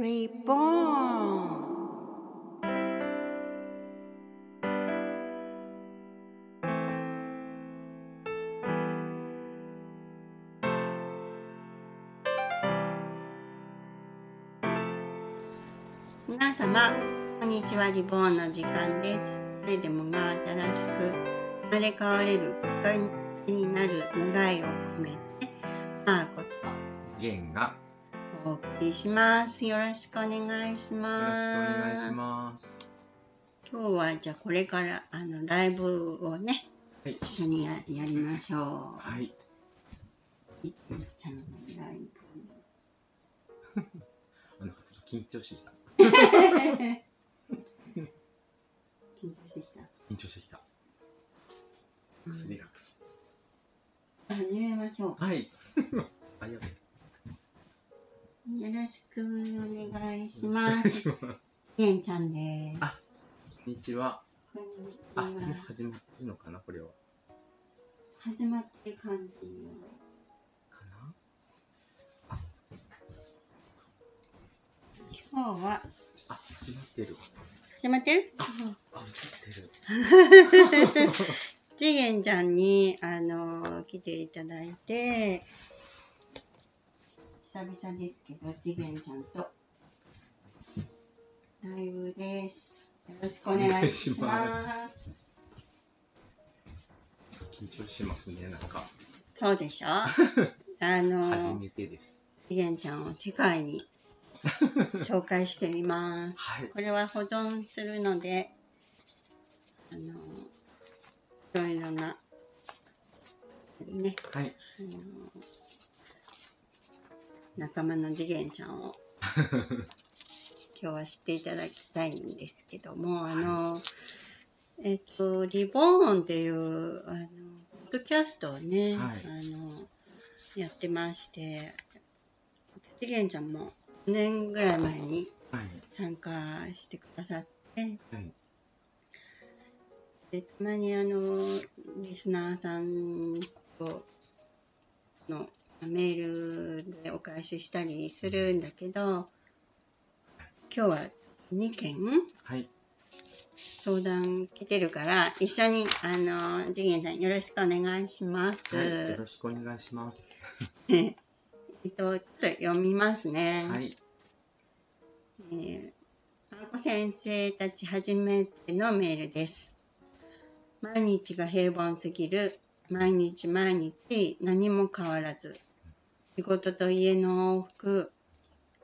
Reborn 皆様こんにちはリボーンの時間です。それでもが新しく生まれ変われるきっかけになる願いを込めてマーコと。弦がお送りしますよろしくお願いしよろしくおます願いします。今日はじゃあこれからあのライブをねはい。一緒にややりましょはい。う。いつもちゃんのライあの、緊張してきた。ブ。緊張してきた。緊張してきた。薬が。始めましょはい。願いします。けんちゃんです。あこんにちは。こんにちあ、もうは。始まってるのかな、これは。始まってる感じよ。かな今日はあ、始まってる。始まってる？あ、映ってる。次元ちゃんにあの来ていただいて久々ですけど次元ちゃんとライブですよろしくお願いします緊張しますね、なんか。そうでしょ？あの初めてです。次元ちゃんを世界に 紹介してみますはい。これは保存するのであのいろいろなねはい。あの仲間の次元ちゃんを 今日は知っていただきたいんですけども、あの、えっと、リボーンっていう、あの、ポッドキャストをね、はいあの、やってまして、次元ちゃんも5年ぐらい前にはい。参加してくださって、はい。でたまにあのリスナーさんとのメールでお返ししたりするんだけど今日は2件はい。相談来てるから一緒にあの次元さんよろしくお願いします。はい。よろしくお願いします。えっとちょっと読みますね。はい。えー、まんこ先生たち初めてのメールです。毎日が平凡すぎる。毎日毎日何も変わらず。仕事と家の往復。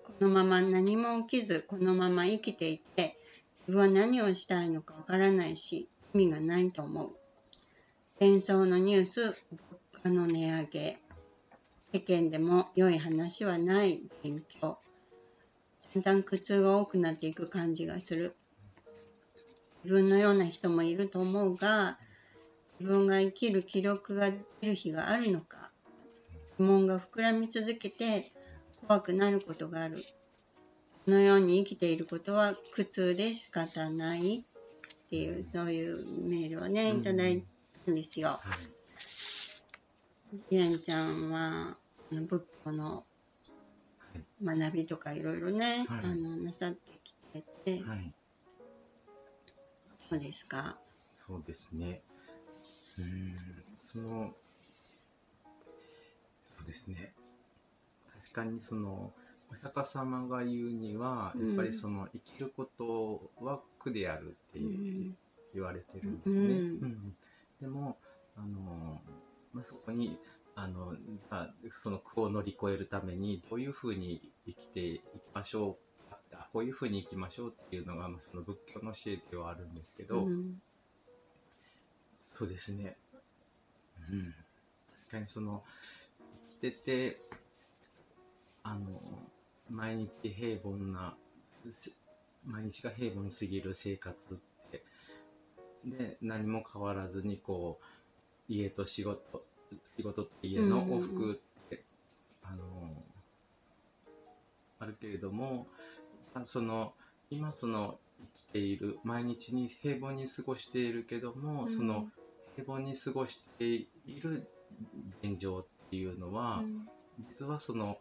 このまま何も起きず、このまま生きていて、自分は何をしたいのかわからないし、意味がないと思う。戦争のニュース、物価の値上げ。世間でも良い話はない勉強。だんだん苦痛が多くなっていく感じがする。自分のような人もいると思うが、自分が生きる気力が出る日があるのか、疑問が膨らみ続けて怖くなることがある。このように生きていることは苦痛で仕方ないっていう、そういうメールをね、いただいたんですよ。はい。ひえんちゃんは、仏教の学びとかいろいろね、はいあのなさってきてて、はい。どうですかそうですね。うーん、その、そうですね。確かにその、お釈迦様が言うには、うんやっぱりその生きることは苦であるって言われてるんですね。うんうんでも、あの、まあ、そこに、あの、まあ、その苦を乗り越えるために、どういうふうに生きていきましょうか、あこういうふうに生きましょうっていうのが、まあその仏教の教えではあるんですけど、うんそうですね。うん。確かにその、生きてて、あの、毎日平凡な、毎日が平凡に過ぎる生活って、で、何も変わらずにこう、家と仕事、仕事と家の往復って、あの、あるけれども、あその、今その、生きている、毎日に平凡に過ごしているけども、その、平凡に過ごしている現状っていうのは、うん。実はその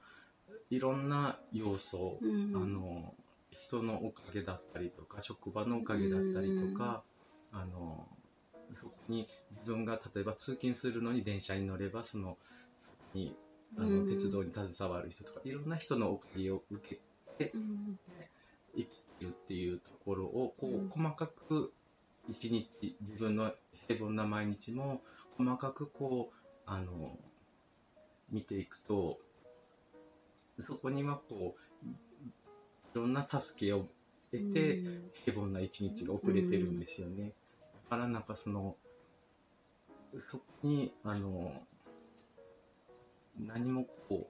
いろんな要素、うんあの人のおかげだったりとか職場のおかげだったりとか、あのそこに自分が例えば通勤するのに電車に乗ればそのにあの、うん鉄道に携わる人とかいろんな人のおかげを受けてうん。生きてるっていうところをこう、うん。細かく一日自分の平凡な毎日も細かくこうあの見ていくとそこにはこういろんな助けを得て、うん平凡な一日が遅れてるんですよね。だからなんかそのそこにあの何もこ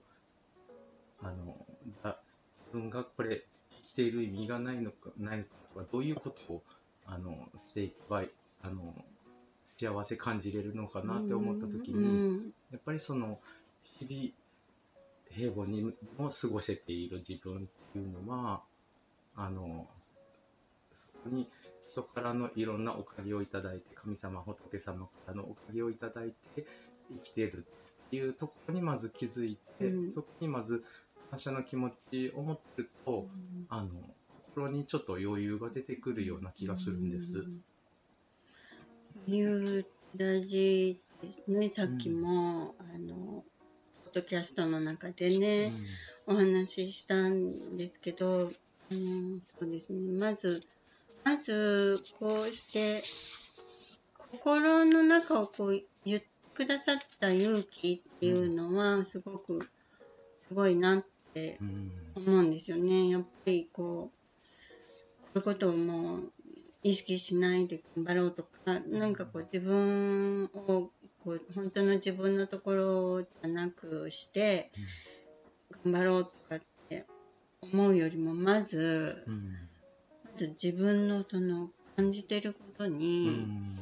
うあのだ自分がこれ生きている意味がないのかないのかとかどういうことをあのしていけばあの幸せ感じれるのかなって思った時に、うんやっぱりその日々平凡にも過ごせている自分っていうのはあのそこに人からのいろんなおかげをいただいて神様仏様からのおかげをいただいて生きているっていうところにまず気づいて、うんそこにまず感謝の気持ちを持ってると、あの心にちょっと余裕が出てくるような気がするんです。余裕大事ですね。さっきも、あの、ポッドキャストの中でね、お話ししたんですけど、うん、そうですね。まず、まず、こうして、心の中をこう言ってくださった勇気っていうのは、すごく、すごいなってうん思うんですよね。やっぱりこう、こういうことをもう意識しないで頑張ろうとか、なんかこう自分を、こう本当の自分のところじゃなくして、頑張ろうとかって思うよりも、まず、うん。まず自分のその感じてることうにん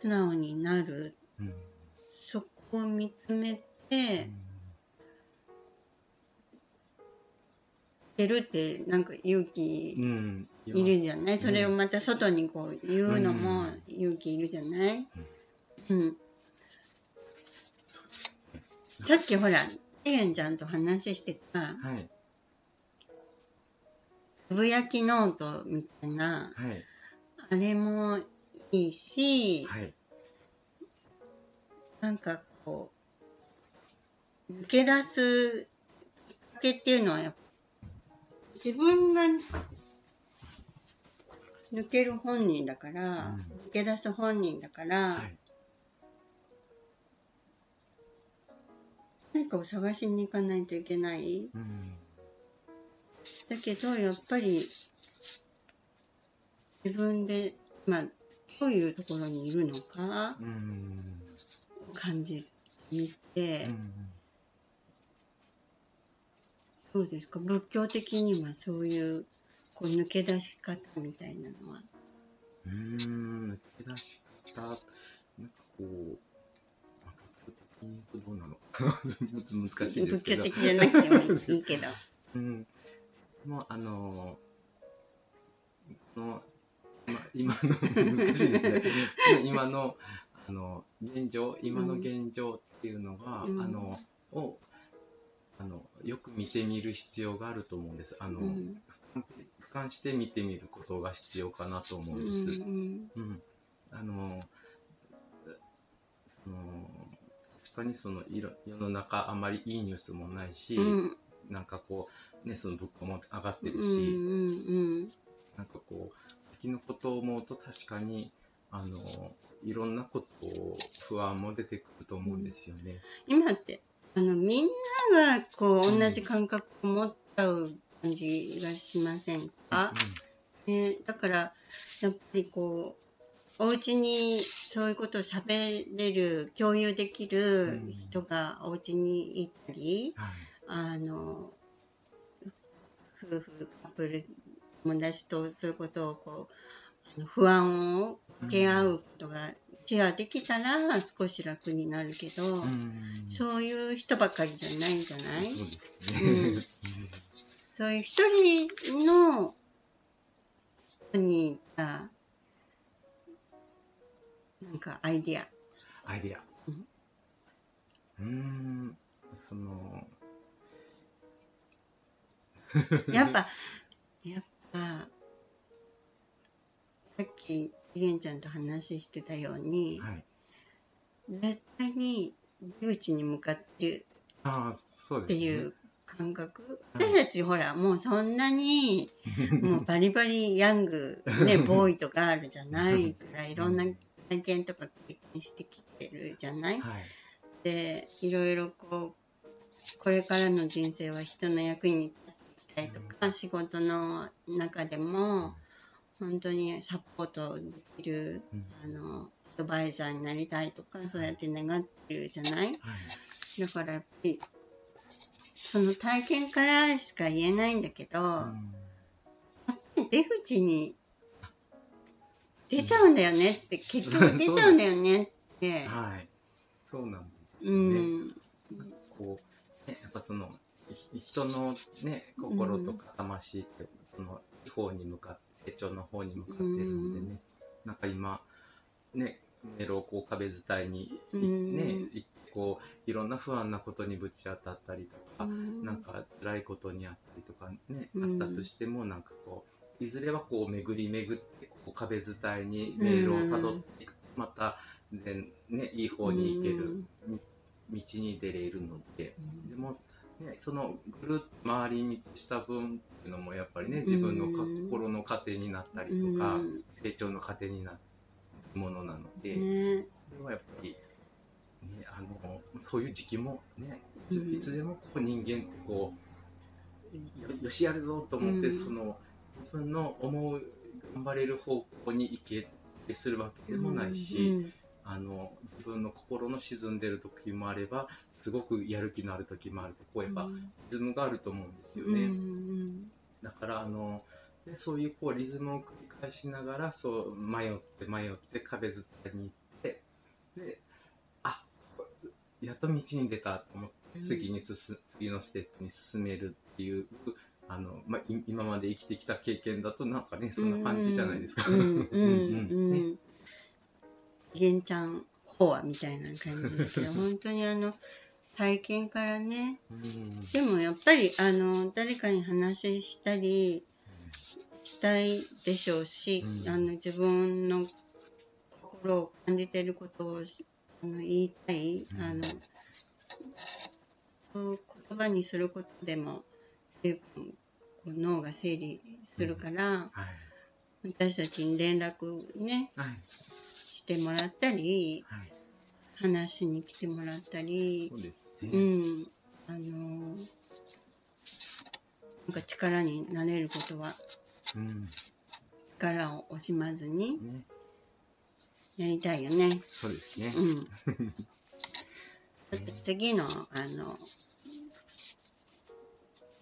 素直になる。うん。そこを見つめて、出るってなんか勇気うん。いるじゃない、それをまた外にこう言うのも勇気いるじゃない、うんさっきほらエレンちゃんと話してたはい。つぶやきノートみたいなはい。あれもいいし、はい。なんかこう抜け出すきっかけっていうのはやっぱ自分が抜ける本人だから、うん。抜け出す本人だから、はい何かを探しに行かないといけない。うんだけど、やっぱり、自分で、まあ、どういうところにいるのかうん感じみて、どうですか？仏教的にはそういう、こう、抜け出し方みたいなのは？うーん抜け出し方なんかこう仏教的に言うとどうなの か難しいです仏教けど的じゃなくてもいいけど。うん。もうあのこのま今の難しいですね。今のあの現状今の現状っていうのが、うん。あのをあのよく見てみる必要があると思うんです。あの、うん。俯瞰して見てみることが必要かなと思うんうです。んうん、あの、その確かにそのいろ世の中あまりいいニュースもないし、うん。なんかこう、ね、その物価も上がってるうんし、うんなんかこう、先のことを思うと確かに、あの、いろんなことを不安も出てくると思うんですよね。今ってあのみんながこううん同じ感覚を持っちゃう感じがしませんか、ね、だからやっぱりこうお家にそういうことを喋れる共有できる人がお家にいたり、はい。あの夫婦カップル友達とそういうことをこう不安を分け合うことがシェアできたら少し楽になるけど、うんそういう人ばかりじゃないじゃない？そうですね。そういう一人の人にさ、なんかアイディア。アイディア。うんうーん、その、やっぱ、やっぱ、さっき、りんちゃんと話してたように、はい。絶対に出口に向かってる。っていう感覚、はい私たちほらもうそんなに もうバリバリヤング、ね、ボーイとかあるじゃないからいろんな体験とか経験してきてるじゃない？はい。でいろいろこうこれからの人生は人の役に立っていきたいとか、仕事の中でも本当にサポートできるうん。あのアドバイザーになりたいとかそうやって願ってるじゃない？はい。だからやっぱりその体験からしか言えないんだけど、うん。やっぱり出口に出ちゃうんだよね。って結局出ちゃうんだよねって、はい。そうなんですね。ん。こう、ね、やっぱその、ひ人のね、心とか魂って、その、いい方に向かって、成長の方に向かってるんでね、なんか今、ね、メロをこう壁伝いに、うんね、行ってこう、いろんな不安なことにぶち当たったりとか、なんか辛いことにあったりとかね、うん。あったとしても、なんかこう、いずれはこう巡り巡って、こう壁伝いに迷路をたどっていくと、また、でね、いい方に行ける、み道に出れるので、でも、ね、そのぐるっと周りにした分っていうのもやっぱりね、自分の心の糧になったりとか、成長の糧になるものなので、ね。それはやっぱり、ね、あのそういう時期もね、いつでもこう人間ってこうよよしやるぞと思って、うん。その自分の思う頑張れる方向に行けってするわけでもないし、あの自分の心の沈んでる時もあればすごくやる気のある時もあるこうやっぱリズムがあると思うんですようんうね。んだからあのでそういうこうリズムを繰り返しながらそう迷って迷って壁伝いに行ってであやっと道に出たと思って次に進む次のステップに進めるっていうあの、まあ、い今まで生きてきた経験だとなんかねそんな感じじゃないですか。うんうんうんうんねうん。玄ちゃんフォアみたいな感じだけど本当にあの体験からね。うん。でもやっぱりあの誰かに話したりしたいでしょうし、うん。あの自分の心を感じていることをしあの言いたい、うん。あのそう言葉にすることでも随分こう脳が整理するから、はい私たちに連絡ねはいしてもらったりはい話しに来てもらったりそうね。うん、あのーなんか力になれることはうん力を惜しまずにね、やりたいよね。そうですね。うん。次の、あの、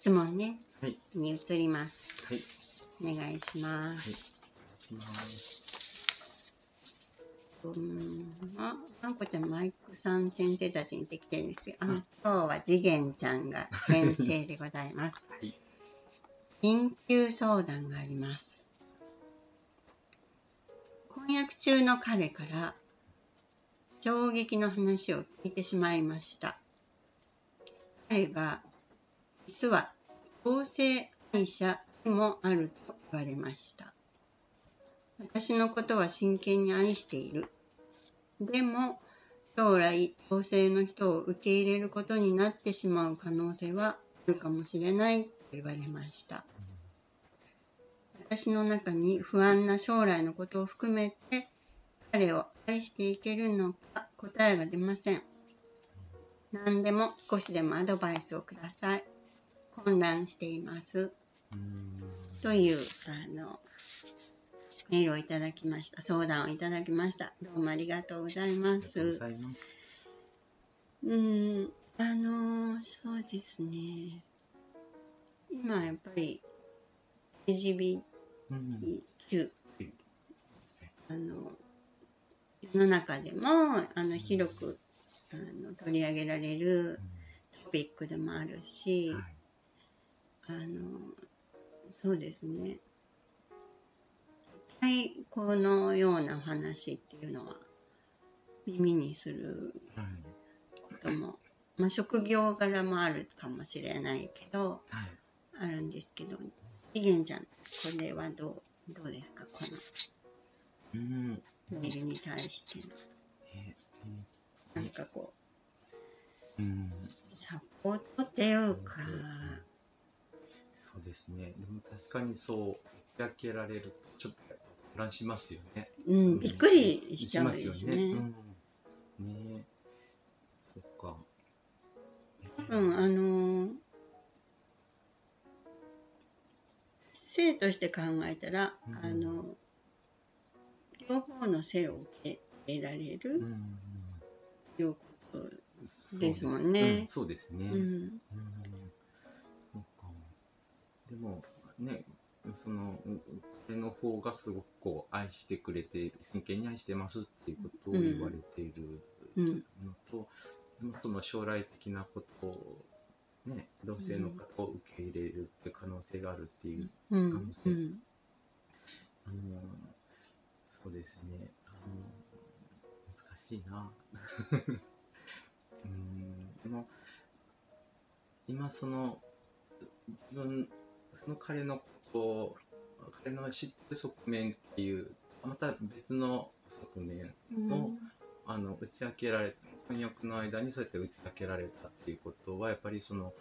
質問ね、はいに移ります。はい。お願いします。いきますうん、あ、あんこちゃん、マイクさん先生たちに言ってきてるんですけど、あ今日は次元ちゃんが先生でございます。はい。緊急相談があります。婚約中の彼から衝撃の話を聞いてしまいました。彼が実は同性愛者にもあると言われました。私のことは真剣に愛している。でも将来同性の人を受け入れることになってしまう可能性はあるかもしれないと言われました。私の中に不安な将来のことを含めて彼を愛していけるのか答えが出ません。何でも少しでもアドバイスをください。混乱しています。うんというあのメールをいただきました。相談をいただきました。どうもありがとうございます。うん、あのそうですね。今やっぱり LGBTQ うんあの世の中でもあの広くあの取り上げられるトピックでもあるし、はいあのそうですね最高のようなお話っていうのは耳にするはいことも、まあ、職業柄もあるかもしれないけどはいあるんですけど、次元ちゃん、これはどう、どうですか？こうん。のメールに対しての。えなんかこう、うん。サポートっていうか、ですね。でも確かにそう、開けられると、ちょっと混乱しますよね。うん、びっくりしちゃうでしますすね。うん。ねそっか。多分、あの性として考えたら、うんあの、両方の性を受けられうるん。ということ。ですもんねうんそうですね。うん。でも、ね、その、彼の方がすごくこう、愛してくれている、真剣に愛してますっていうことを言われているうん。のと、でもその将来的なことを、ね、同性の方を受け入れるっていう可能性があるっていう、うん。可能性うん。あの、そうですね、あの、難しいな。うん、でも、今その、自分、その彼のことを、彼の知ってる側面っていう、また別の側面を、あの打ち明けられ婚約の間にそうやって打ち明けられたっていうことはやっぱりその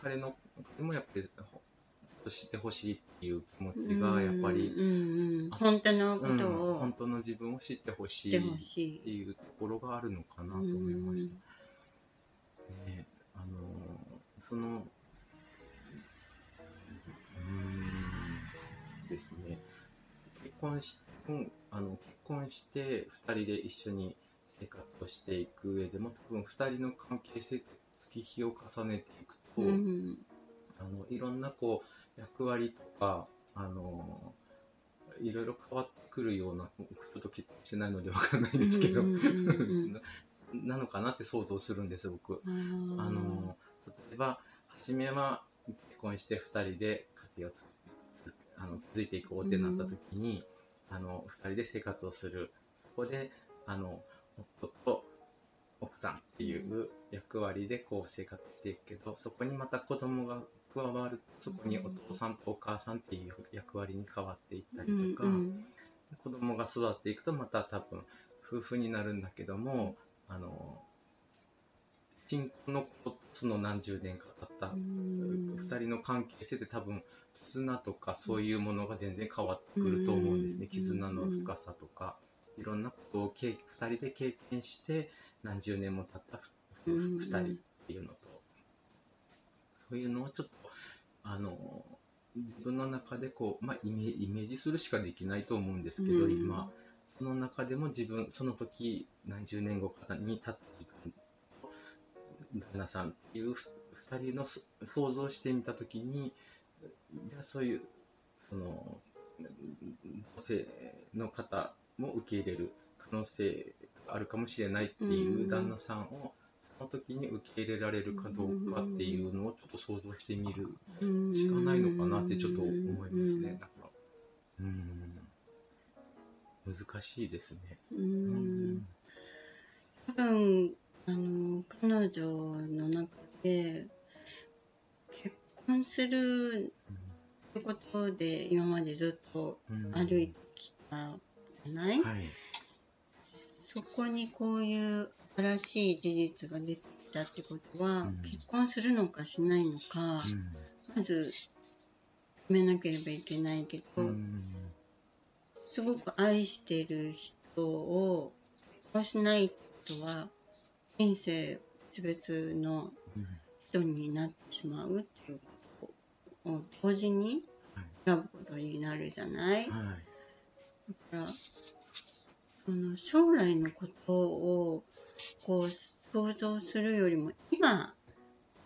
彼の彼もやっぱりほ知ってほしいっていう気持ちがやっぱり、うんうんうん、本当のこうんと本を当の自分を知ってほしいってい。いうところがあるのかなと思いました。ね、あのそのですね。結婚しうんあの結婚して2人で一緒に生活をしていく上でも多分2人の関係性って月日を重ねていくと、うんあのいろんなこう役割とかあのいろいろ変わってくるようなちょっと結婚してないのでわからないんですけど、うん なのかなって想像するんです僕。あの例えば初めは結婚して2人で家庭をつあの続いていく大手になった時に、あの2人で生活をする。そこであの夫と奥さんっていう役割でこう生活していくけどそこにまた子供が加わるそこにお父さんとお母さんっていう役割に変わっていったりとか、うん子供が育っていくとまた多分夫婦になるんだけどもあの新婚の子とその何十年か経ったうん。2人の関係性って多分絆とかそういうものが全然変わってくると思うんですね。うん絆の深さとか。いろんなことを経2人で経験して何十年も経った夫婦うん2人っていうのと。そういうのをちょっとあの自分の中でこう、まあ、イメイメージするしかできないと思うんですけど、うん。今。その中でも自分その時何十年後かに経った旦那さんっていうふ二人のそ想像してみた時にそういうその女性の方も受け入れる可能性があるかもしれないっていう旦那さんをその時に受け入れられるかどうかっていうのをちょっと想像してみるうんしかないのかなってちょっと思いますね。なんかうん。難しいですね。ううんん。多分あの彼女の中で結婚するってことで今までずっとうん。歩いてきたじゃない、はい。そこにこういう新しい事実が出てきたってことは、うん。結婚するのかしないのか、うん。まず決めなければいけないけど、うん。すごく愛している人を結婚しない人は人生別々のうん。人になってしまうを同時にはい。選ぶことになるじゃない、だはい。からその将来のことをこう想像するよりも今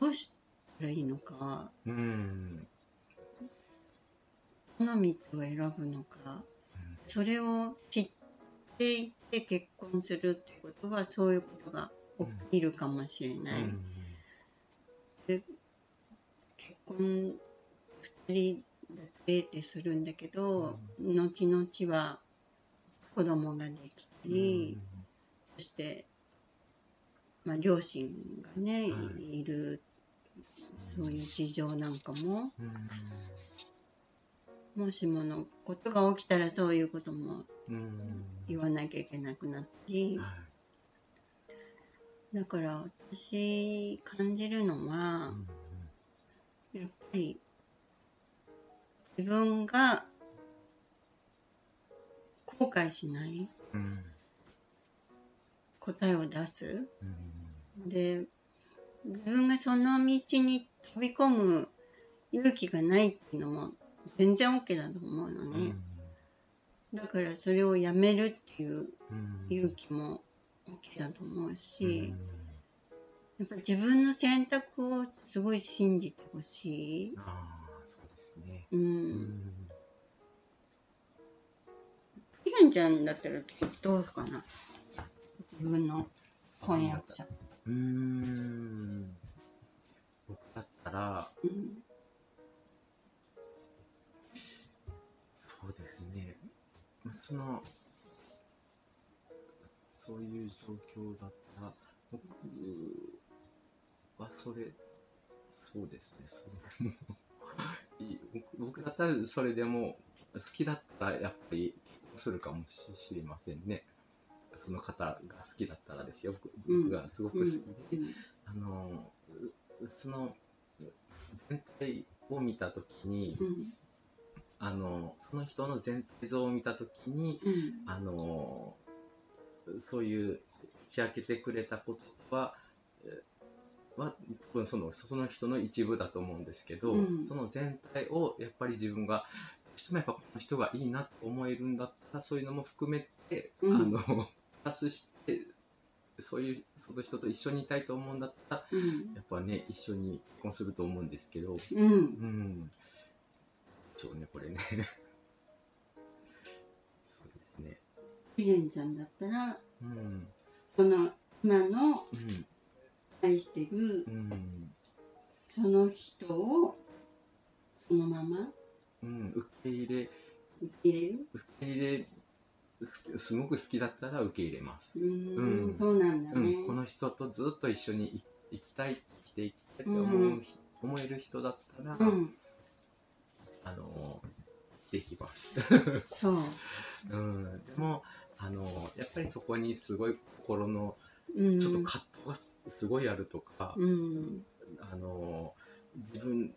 どうしたらいいのかうん。好みを選ぶのかそれを知っていて結婚するってことはそういうことが起きるかもしれない。うん。で結婚2人だけってするんだけど、後々は子供ができたり、そして、まあ、両親がね、はい。いるそういう事情なんかもうん。もしものことが起きたらそういうこともうん。言わなきゃいけなくなったり。はい。だから私感じるのはうん。やっぱり自分が後悔しない答えを出すうんで自分がその道に飛び込む勇気がないっていうのも全然 OK だと思うのね、だからそれをやめるっていう勇気も OK だと思うし、やっぱ自分の選択をすごい信じてほしい。うん。ん。ひがんちゃんだったらどうかな？自分の婚約者。うーん。僕だったらうんそうですね。まあそのそういう状況だったら僕はそれそうですね。それ僕僕だったらそれでも好きだったらやっぱりするかもししれませんね。その方が好きだったらですよ。僕僕がすごく好きで、うん。あのうその全体を見たときに、うん。あのその人の全体像を見たときにうん。あのそういう打ち明けてくれたことはえはそのその人の一部だと思うんですけど、うんその全体をやっぱり自分がどうしてもやっぱこの人がいいなと思えるんだったらそういうのも含めて、うんあのプラスしてそういうその人と一緒にいたいと思うんだったらうんやっぱね、一緒に結婚すると思うんですけど、うんうん。そうね、これね。そうですね。ひがんちゃんだったらうん。この今のうん。愛してるうん。その人をそのままうん。受け入れ、受け入れる？受け入れ、すすごく好きだったら受け入れます。うーんうんそうなんだね、うん。この人とずっと一緒にい生きたい、生きていきたいって思う、うん思える人だったら、うんあの、できます。そう うん。でも、あの、やっぱりそこにすごい心のうん。ちょっと葛藤がすすごいあるとか、うん。あの自分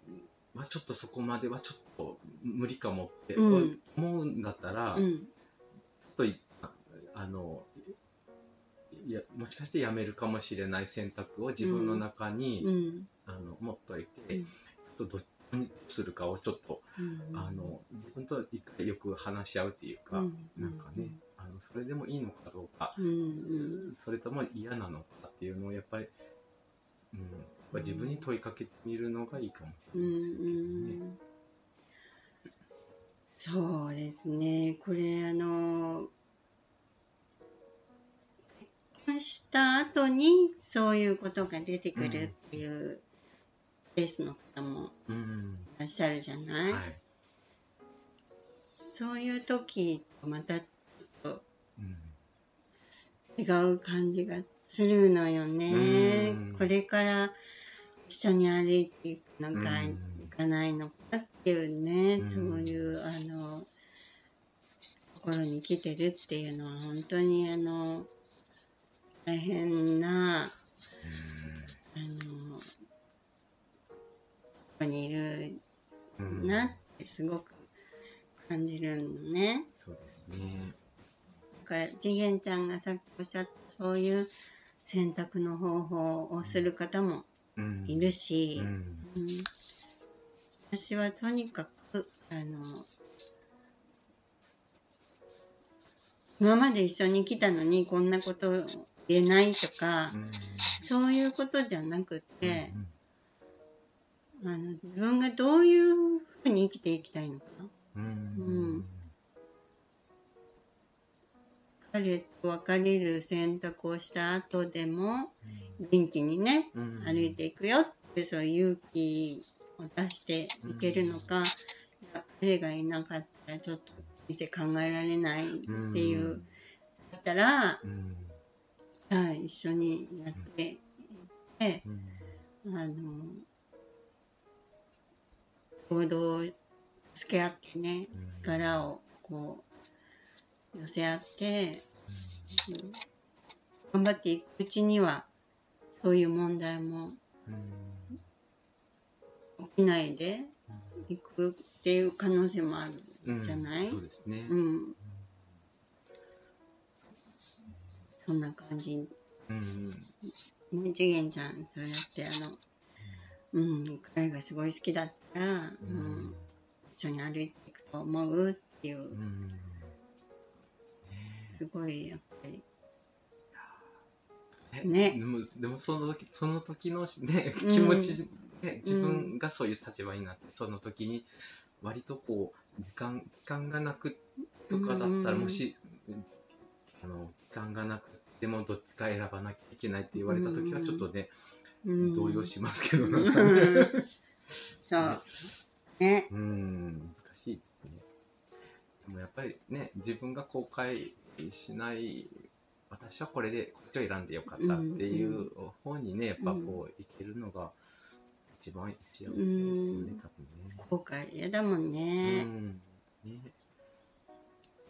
はちょっとそこまではちょっと無理かもってうん。思うんだったら、ちょっうんといああのいやもしかしてやめるかもしれない選択を自分の中に、うん。あの持っといて、うん。ちょっとどっちにするかをちょっと、うん。あの自分と一回よく話し合うっていうか、うん。なんかね、あのそれでもいいのかどうか、うんうん。それとも嫌なのかっていうのをやっぱり、うん、やっぱ自分に問いかけてみるのがいいかもしうれないですね。ん。そうですね。これあの結婚した後にそういうことが出てくるっていうケースの方もうん、いらっしゃるじゃない、はい。そういう時とまたちょっとうん、違う感じがするのよね。うん。これから一緒に歩いていくのか、うんいかないのかっていうね、うん。そういうあのところに来てるっていうのは本当にあの大変なあのところにいるうん、なってすごく感じるのね。そうですね。だから次元ちゃんがさっきおっしゃったそういう選択の方法をする方もうん、いるし、うん、うん。私はとにかくあの今まで一緒に来たのにこんなこと言えないとか、うん、そういうことじゃなくてう、ん、あの自分がどういうふうに生きていきたいのかな？うん、うん彼と別れる選択をした後でも元気にねうん、歩いていくよってそういう勇気を出していけるのか、彼がいなかったらちょっと人生考えられないっていう、だったら、うん、はい、一緒にやっていって、うん、あの行動を助け合ってね、うん。力をこう寄せ合って、うん。頑張っていくうちにはそういう問題もうん。起きないでいくっていう可能性もあうんるじゃない、そうですね。うん、そんな感じ。うん。ね次元ちゃんそうやってあのうん彼がすごい好きだったら、ううんん、一緒に歩いていくと思うっていう。うん。すごいやっぱり。えね。でもでもその時その時のねうん 気持ち、ね、自分がそういう立場になって、その時に割とこう時間時間がなくとかだったら、うんもしあの時間がなくてもどっちか選ばなきゃいけないって言われた時はちょっとね、うん。動揺しますけどなんうかね。んそう。ね。うん難しいですね。でもやっぱりね自分が後悔しない私はこれでこっちを選んでよかったっていう方にねやっぱこういけるのが一番幸せですよね、うん。多分ね。後悔嫌だもんね、うん。ね。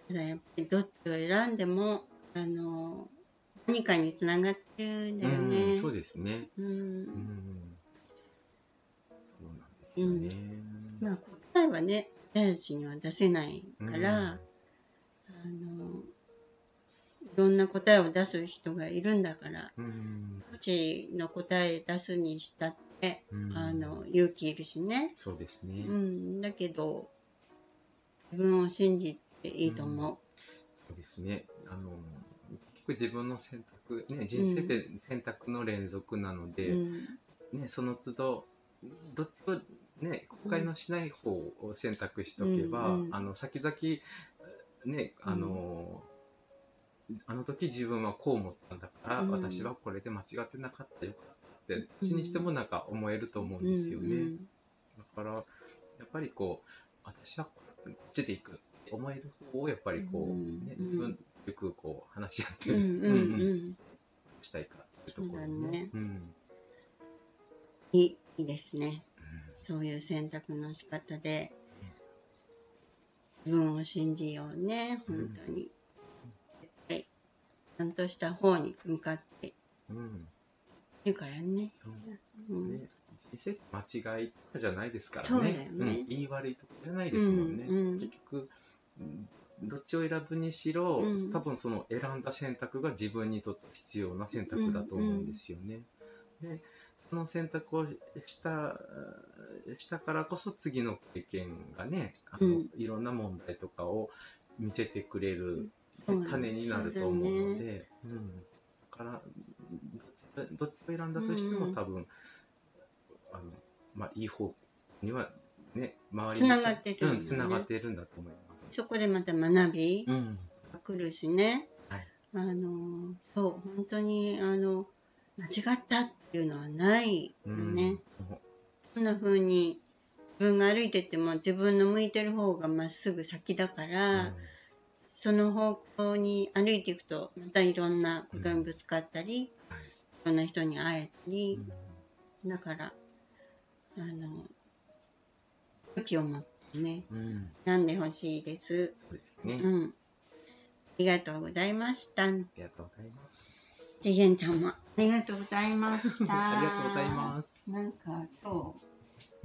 ただやっぱりどっちを選んでもあの何かにつながってるんだよね、うんそうですね。うん。うん。そうなん。まあ答えはね私たちには出せないから、うん。あのいろんな答えを出す人がいるんだからうん。こっちの答え出すにしたって、うん。あの勇気いるしね、そうですね。うん、だけど自分を信じていいと思そうですね。あの結局自分の選択、ね、人生って選択の連続なのう、で、うん。ね、その都度どっちをね後悔のしない方を選択しておけば、うんうんあの先々ねあの、あの時自分はこう思ったんだから、うん。私はこれで間違ってなかったよかってうちにしてもなんか思えると思うんですよね。うんだからやっぱりこう私はこっちで行くって思える方をやっぱりこう、うんね、うん。自分よくこう話し合って、うんうんうん。うんうん。したいかっていうところそうだね。うん。いいいいですねそういう選択の仕方で自分を信じようね本当に、絶対ちゃんとした方に向かって。いうん。るからね、そううん。ね、間違いとかじゃないですからね。ね。うん、言い悪いとかじゃないですもんね、うんうん。結局うんどっちを選ぶにしろ、うん。多分その選んだ選択が自分にとって必要な選択だと思うんですよね。でその選択をしたしたからこそ次の経験がねあの、うん。いろんな問題とかを見せてくれる種になると思うので、うん、だからどどっちを選んだとしても、うん。多分あの、まあ、いい方にはね周りつながってるよね。うん、つながってるんだと思います。そこでまた学びうん。が来るしね、はい。あのそう本当にあの間違ったっていうのはないよね、そんな風に自分が歩いてても自分の向いてる方がまっすぐ先だから、その方向に歩いていくとまたいろんなことにぶつかったり、いろんな人に会えたり、だからあの武器を持ってねうん。うんでほしいです。そうですね、あうん。ありがとうございました。りがとうございます。次元ちゃんもありがとうございました。ありがとうございます。なんか今日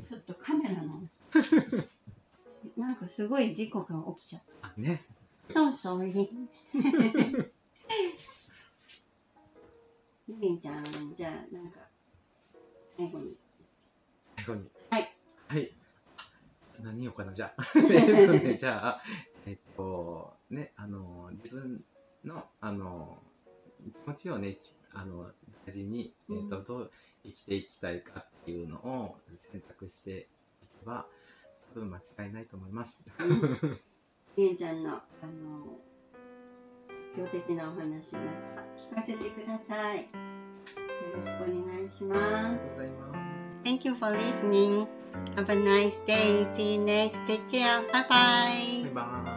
ちょっとカメラの なんかすごい事故が起きちゃっあね、た。そうそうに。次元ちゃんじゃあなんか最後に。最後に。はい。はい。何言おうかな、じゃあ。えっとね、じゃあ、えっと、ね、あの、自分の、あの、気持ちをね、あの、大事に、えっと、どう生きていきたいかっていうのを選択していけば、多分間違いないと思います。りえちゃんの、あの、強的なお話、また聞かせてください。よろしくお願いしまありがとうす。ございます。Thank you for listening. Have a nice day. See you next. Take care. Bye bye. バイバイ。